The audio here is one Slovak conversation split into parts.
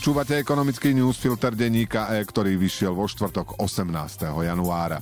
Počúvate ekonomický newsfilter denníka E, ktorý vyšiel vo štvrtok 18. januára.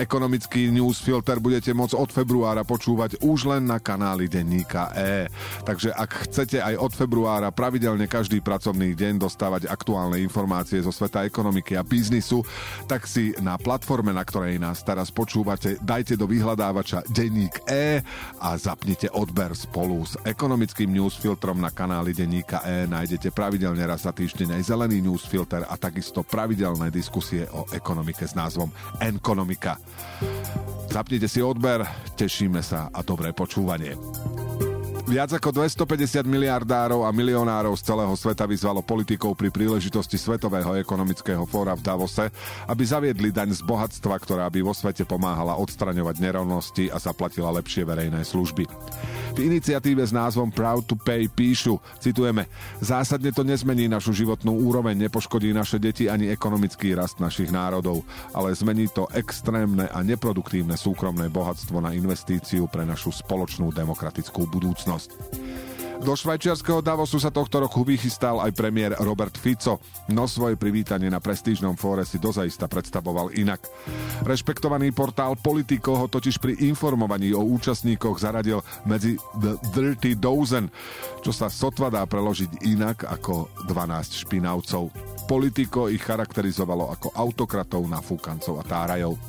Ekonomický newsfilter budete môcť od februára počúvať už len na kanáli denníka E. Takže ak chcete aj od februára pravidelne každý pracovný deň dostávať aktuálne informácie zo sveta ekonomiky a biznisu, tak si na platforme, na ktorej nás teraz počúvate, dajte do vyhľadávača denník E a zapnite odber spolu s ekonomickým newsfiltrom na kanáli denníka E. Nájdete pravidelne raz za týždeň aj zelený newsfilter a takisto pravidelné diskusie o ekonomike s názvom Enkonomika. Zapnite si odber, tešíme sa a dobré počúvanie. Viac ako 250 miliardárov a milionárov z celého sveta vyzvalo politikov pri príležitosti Svetového ekonomického fóra v Davose, aby zaviedli daň z bohatstva, ktorá by vo svete pomáhala odstraňovať nerovnosti a zaplatila lepšie verejné služby. V iniciatíve s názvom Proud to Pay píšu, citujeme, zásadne to nezmení našu životnú úroveň, nepoškodí naše deti ani ekonomický rast našich národov, ale zmení to extrémne a neproduktívne súkromné bohatstvo na investíciu pre našu spoločnú demokratickú budúcnosť. Do švajčiarského Davosu sa tohto roku vychystal aj premiér Robert Fico, no svoje privítanie na prestížnom fóre si dozaista predstavoval inak. Rešpektovaný portál Politico ho totiž pri informovaní o účastníkoch zaradil medzi The Dirty Dozen, čo sa sotva dá preložiť inak ako 12 špinavcov. Politico ich charakterizovalo ako autokratov, nafúkancov a tárajov.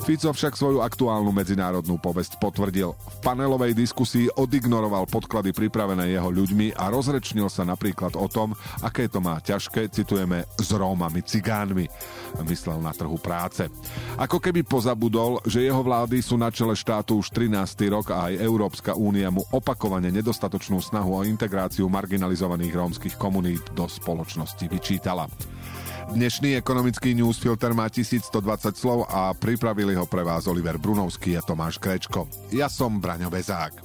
Fico však svoju aktuálnu medzinárodnú povesť potvrdil. V panelovej diskusii odignoroval podklady pripravené jeho ľuďmi a rozrečnil sa napríklad o tom, aké to má ťažké, citujeme, s Rómami, cigánmi. Myslel na trhu práce. Ako keby pozabudol, že jeho vlády sú na čele štátu už 13. rok a aj Európska únia mu opakovane nedostatočnú snahu o integráciu marginalizovaných rómskych komunít do spoločnosti vyčítala. Dnešný ekonomický newsfilter má 1120 slov a pripravili ho pre vás Oliver Brunovský a Tomáš Krečko. Ja som Braňo Bezák.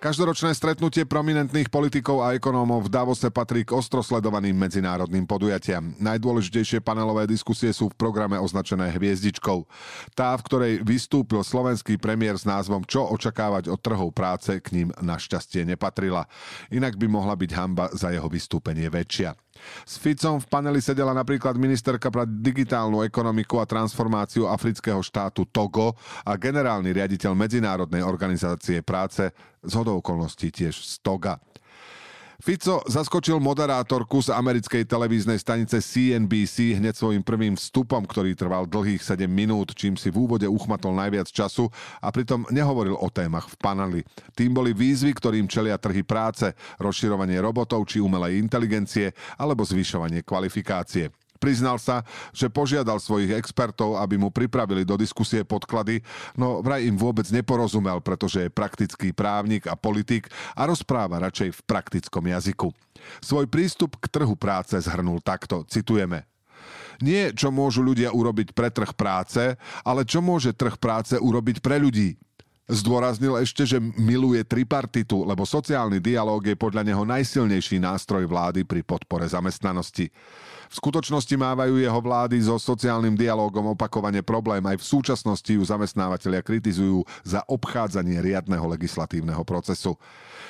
Každoročné stretnutie prominentných politikov a ekonómov v Davose patrí k ostrosledovaným medzinárodným podujatiam. Najdôležitejšie panelové diskusie sú v programe označené hviezdičkou. Tá, v ktorej vystúpil slovenský premiér s názvom Čo očakávať od trhov práce, k ním našťastie nepatrila. Inak by mohla byť hamba za jeho vystúpenie väčšia. S Ficom v paneli sedela napríklad ministerka pre digitálnu ekonomiku a transformáciu afrického štátu Togo a generálny riaditeľ Medzinárodnej organizácie práce z okolností tiež z Toga. Fico zaskočil moderátorku z americkej televíznej stanice CNBC hneď svojim prvým vstupom, ktorý trval dlhých 7 minút, čím si v úvode uchmatol najviac času a pritom nehovoril o témach v paneli. Tým boli výzvy, ktorým čelia trhy práce, rozširovanie robotov či umelej inteligencie alebo zvyšovanie kvalifikácie. Priznal sa, že požiadal svojich expertov, aby mu pripravili do diskusie podklady, no vraj im vôbec neporozumel, pretože je praktický právnik a politik a rozpráva radšej v praktickom jazyku. Svoj prístup k trhu práce zhrnul takto, citujeme. Nie, čo môžu ľudia urobiť pre trh práce, ale čo môže trh práce urobiť pre ľudí. Zdôraznil ešte, že miluje tripartitu, lebo sociálny dialóg je podľa neho najsilnejší nástroj vlády pri podpore zamestnanosti. V skutočnosti mávajú jeho vlády so sociálnym dialógom opakovane problém. Aj v súčasnosti ju zamestnávateľia kritizujú za obchádzanie riadneho legislatívneho procesu.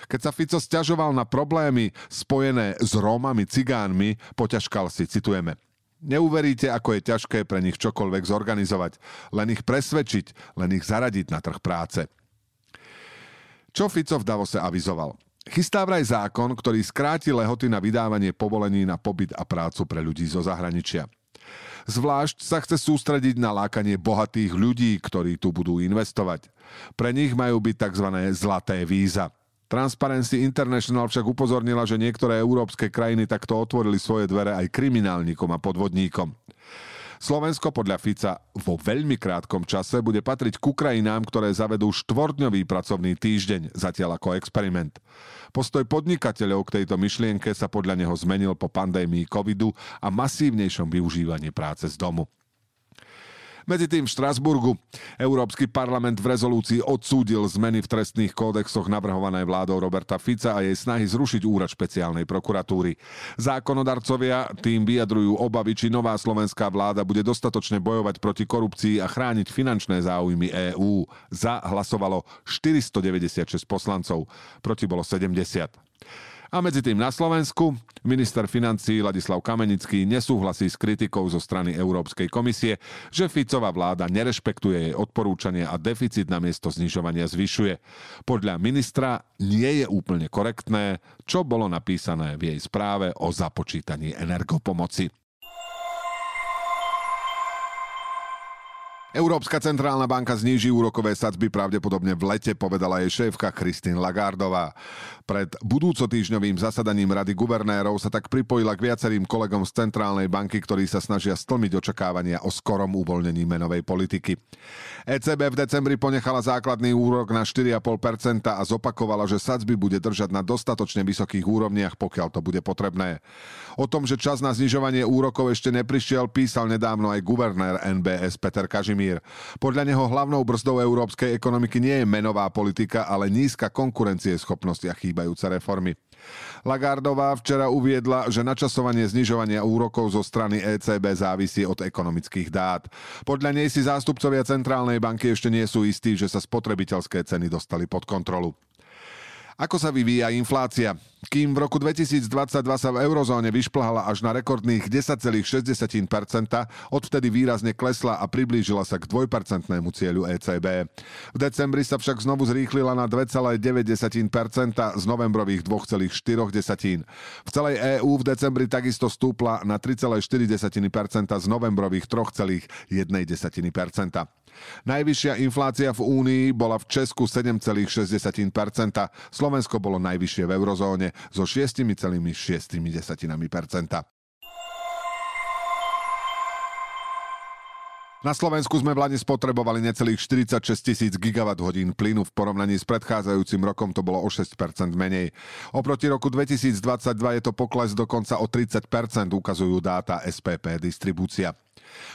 Keď sa Fico stiažoval na problémy spojené s Rómami, cigánmi, poťažkal si, citujeme, Neuveríte, ako je ťažké pre nich čokoľvek zorganizovať, len ich presvedčiť, len ich zaradiť na trh práce. Čo Fico v Davose avizoval? Chystá vraj zákon, ktorý skráti lehoty na vydávanie povolení na pobyt a prácu pre ľudí zo zahraničia. Zvlášť sa chce sústrediť na lákanie bohatých ľudí, ktorí tu budú investovať. Pre nich majú byť tzv. zlaté víza. Transparency International však upozornila, že niektoré európske krajiny takto otvorili svoje dvere aj kriminálnikom a podvodníkom. Slovensko podľa Fica vo veľmi krátkom čase bude patriť k krajinám, ktoré zavedú štvordňový pracovný týždeň, zatiaľ ako experiment. Postoj podnikateľov k tejto myšlienke sa podľa neho zmenil po pandémii covidu a masívnejšom využívaní práce z domu. Medzi tým v Štrasburgu Európsky parlament v rezolúcii odsúdil zmeny v trestných kódexoch navrhované vládou Roberta Fica a jej snahy zrušiť úrad špeciálnej prokuratúry. Zákonodarcovia tým vyjadrujú obavy, či nová slovenská vláda bude dostatočne bojovať proti korupcii a chrániť finančné záujmy EÚ. Za hlasovalo 496 poslancov, proti bolo 70. A medzi tým na Slovensku minister financí Ladislav Kamenický nesúhlasí s kritikou zo strany Európskej komisie, že Ficová vláda nerešpektuje jej odporúčania a deficit na miesto znižovania zvyšuje. Podľa ministra nie je úplne korektné, čo bolo napísané v jej správe o započítaní energopomoci. Európska centrálna banka zníži úrokové sadzby pravdepodobne v lete, povedala jej šéfka Christine Lagardová. Pred budúcotýžňovým zasadaním Rady guvernérov sa tak pripojila k viacerým kolegom z centrálnej banky, ktorí sa snažia stlmiť očakávania o skorom uvoľnení menovej politiky. ECB v decembri ponechala základný úrok na 4,5% a zopakovala, že sadzby bude držať na dostatočne vysokých úrovniach, pokiaľ to bude potrebné. O tom, že čas na znižovanie úrokov ešte neprišiel, písal nedávno aj guvernér NBS Peter Kažimír Kažimír. Podľa neho hlavnou brzdou európskej ekonomiky nie je menová politika, ale nízka konkurencieschopnosť a chýbajúce reformy. Lagardová včera uviedla, že načasovanie znižovania úrokov zo strany ECB závisí od ekonomických dát. Podľa nej si zástupcovia Centrálnej banky ešte nie sú istí, že sa spotrebiteľské ceny dostali pod kontrolu. Ako sa vyvíja inflácia? Kým v roku 2022 sa v eurozóne vyšplhala až na rekordných 10,6%, odvtedy výrazne klesla a priblížila sa k 2% cieľu ECB. V decembri sa však znovu zrýchlila na 2,9% z novembrových 2,4%. V celej EÚ v decembri takisto stúpla na 3,4% z novembrových 3,1%. Najvyššia inflácia v Únii bola v Česku 7,6%, Slovensko bolo najvyššie v eurozóne so 6,6%. Na Slovensku sme v Lani spotrebovali necelých 46 tisíc gigawatt hodín plynu, v porovnaní s predchádzajúcim rokom to bolo o 6% menej. Oproti roku 2022 je to pokles dokonca o 30%, ukazujú dáta SPP Distribúcia.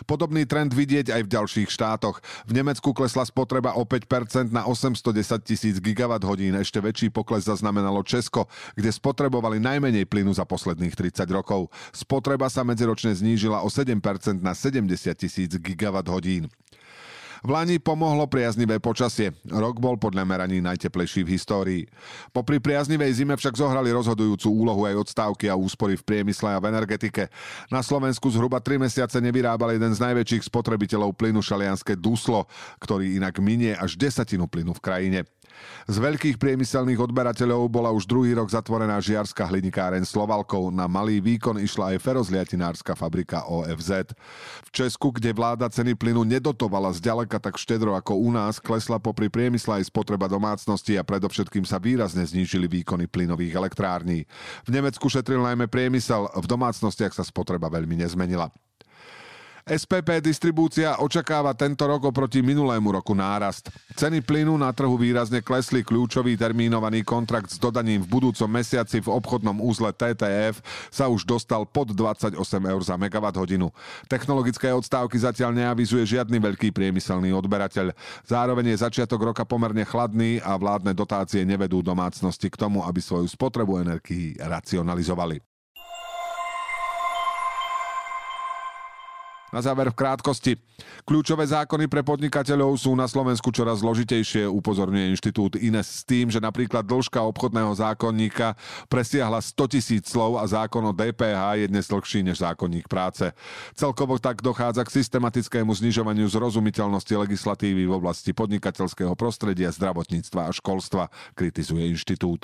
Podobný trend vidieť aj v ďalších štátoch. V Nemecku klesla spotreba o 5% na 810 tisíc gigawatt hodín. Ešte väčší pokles zaznamenalo Česko, kde spotrebovali najmenej plynu za posledných 30 rokov. Spotreba sa medziročne znížila o 7% na 70 tisíc gigawatt hodín. V Lani pomohlo priaznivé počasie. Rok bol podľa meraní najteplejší v histórii. Popri priaznivej zime však zohrali rozhodujúcu úlohu aj odstávky a úspory v priemysle a v energetike. Na Slovensku zhruba 3 mesiace nevyrábal jeden z najväčších spotrebiteľov plynu šalianské Duslo, ktorý inak minie až desatinu plynu v krajine. Z veľkých priemyselných odberateľov bola už druhý rok zatvorená žiarská hlinikáren Slovalkov. Na malý výkon išla aj ferozliatinárska fabrika OFZ. V Česku, kde vláda ceny plynu nedotovala zďaleka tak štedro ako u nás, klesla popri priemysle aj spotreba domácnosti a predovšetkým sa výrazne znížili výkony plynových elektrární. V Nemecku šetril najmä priemysel, v domácnostiach sa spotreba veľmi nezmenila. SPP distribúcia očakáva tento rok oproti minulému roku nárast. Ceny plynu na trhu výrazne klesli. Kľúčový termínovaný kontrakt s dodaním v budúcom mesiaci v obchodnom úzle TTF sa už dostal pod 28 eur za megawatt hodinu. Technologické odstávky zatiaľ neavizuje žiadny veľký priemyselný odberateľ. Zároveň je začiatok roka pomerne chladný a vládne dotácie nevedú domácnosti k tomu, aby svoju spotrebu energií racionalizovali. Na záver v krátkosti. Kľúčové zákony pre podnikateľov sú na Slovensku čoraz zložitejšie, upozorňuje inštitút INES s tým, že napríklad dĺžka obchodného zákonníka presiahla 100 tisíc slov a zákon o DPH je dnes dlhší než zákonník práce. Celkovo tak dochádza k systematickému znižovaniu zrozumiteľnosti legislatívy v oblasti podnikateľského prostredia, zdravotníctva a školstva, kritizuje inštitút.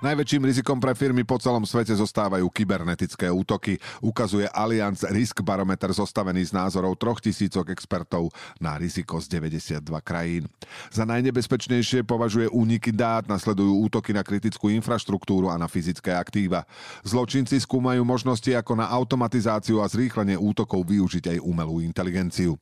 Najväčším rizikom pre firmy po celom svete zostávajú kybernetické útoky, ukazuje Allianz Risk Barometer zostavený z názorov troch tisícok expertov na riziko z 92 krajín. Za najnebezpečnejšie považuje úniky dát, nasledujú útoky na kritickú infraštruktúru a na fyzické aktíva. Zločinci skúmajú možnosti ako na automatizáciu a zrýchlenie útokov využiť aj umelú inteligenciu.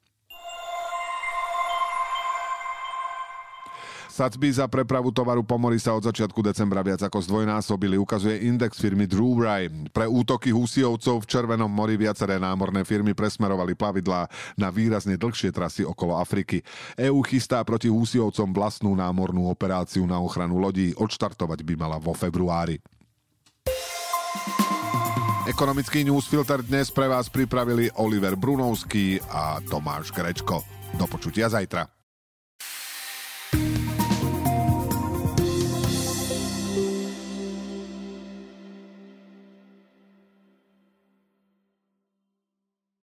Sadzby za prepravu tovaru po mori sa od začiatku decembra viac ako zdvojnásobili, ukazuje index firmy Drewry. Pre útoky húsiovcov v Červenom mori viaceré námorné firmy presmerovali plavidlá na výrazne dlhšie trasy okolo Afriky. EU chystá proti húsiovcom vlastnú námornú operáciu na ochranu lodí. Odštartovať by mala vo februári. Ekonomický newsfilter dnes pre vás pripravili Oliver Brunovský a Tomáš Grečko. Do počutia zajtra.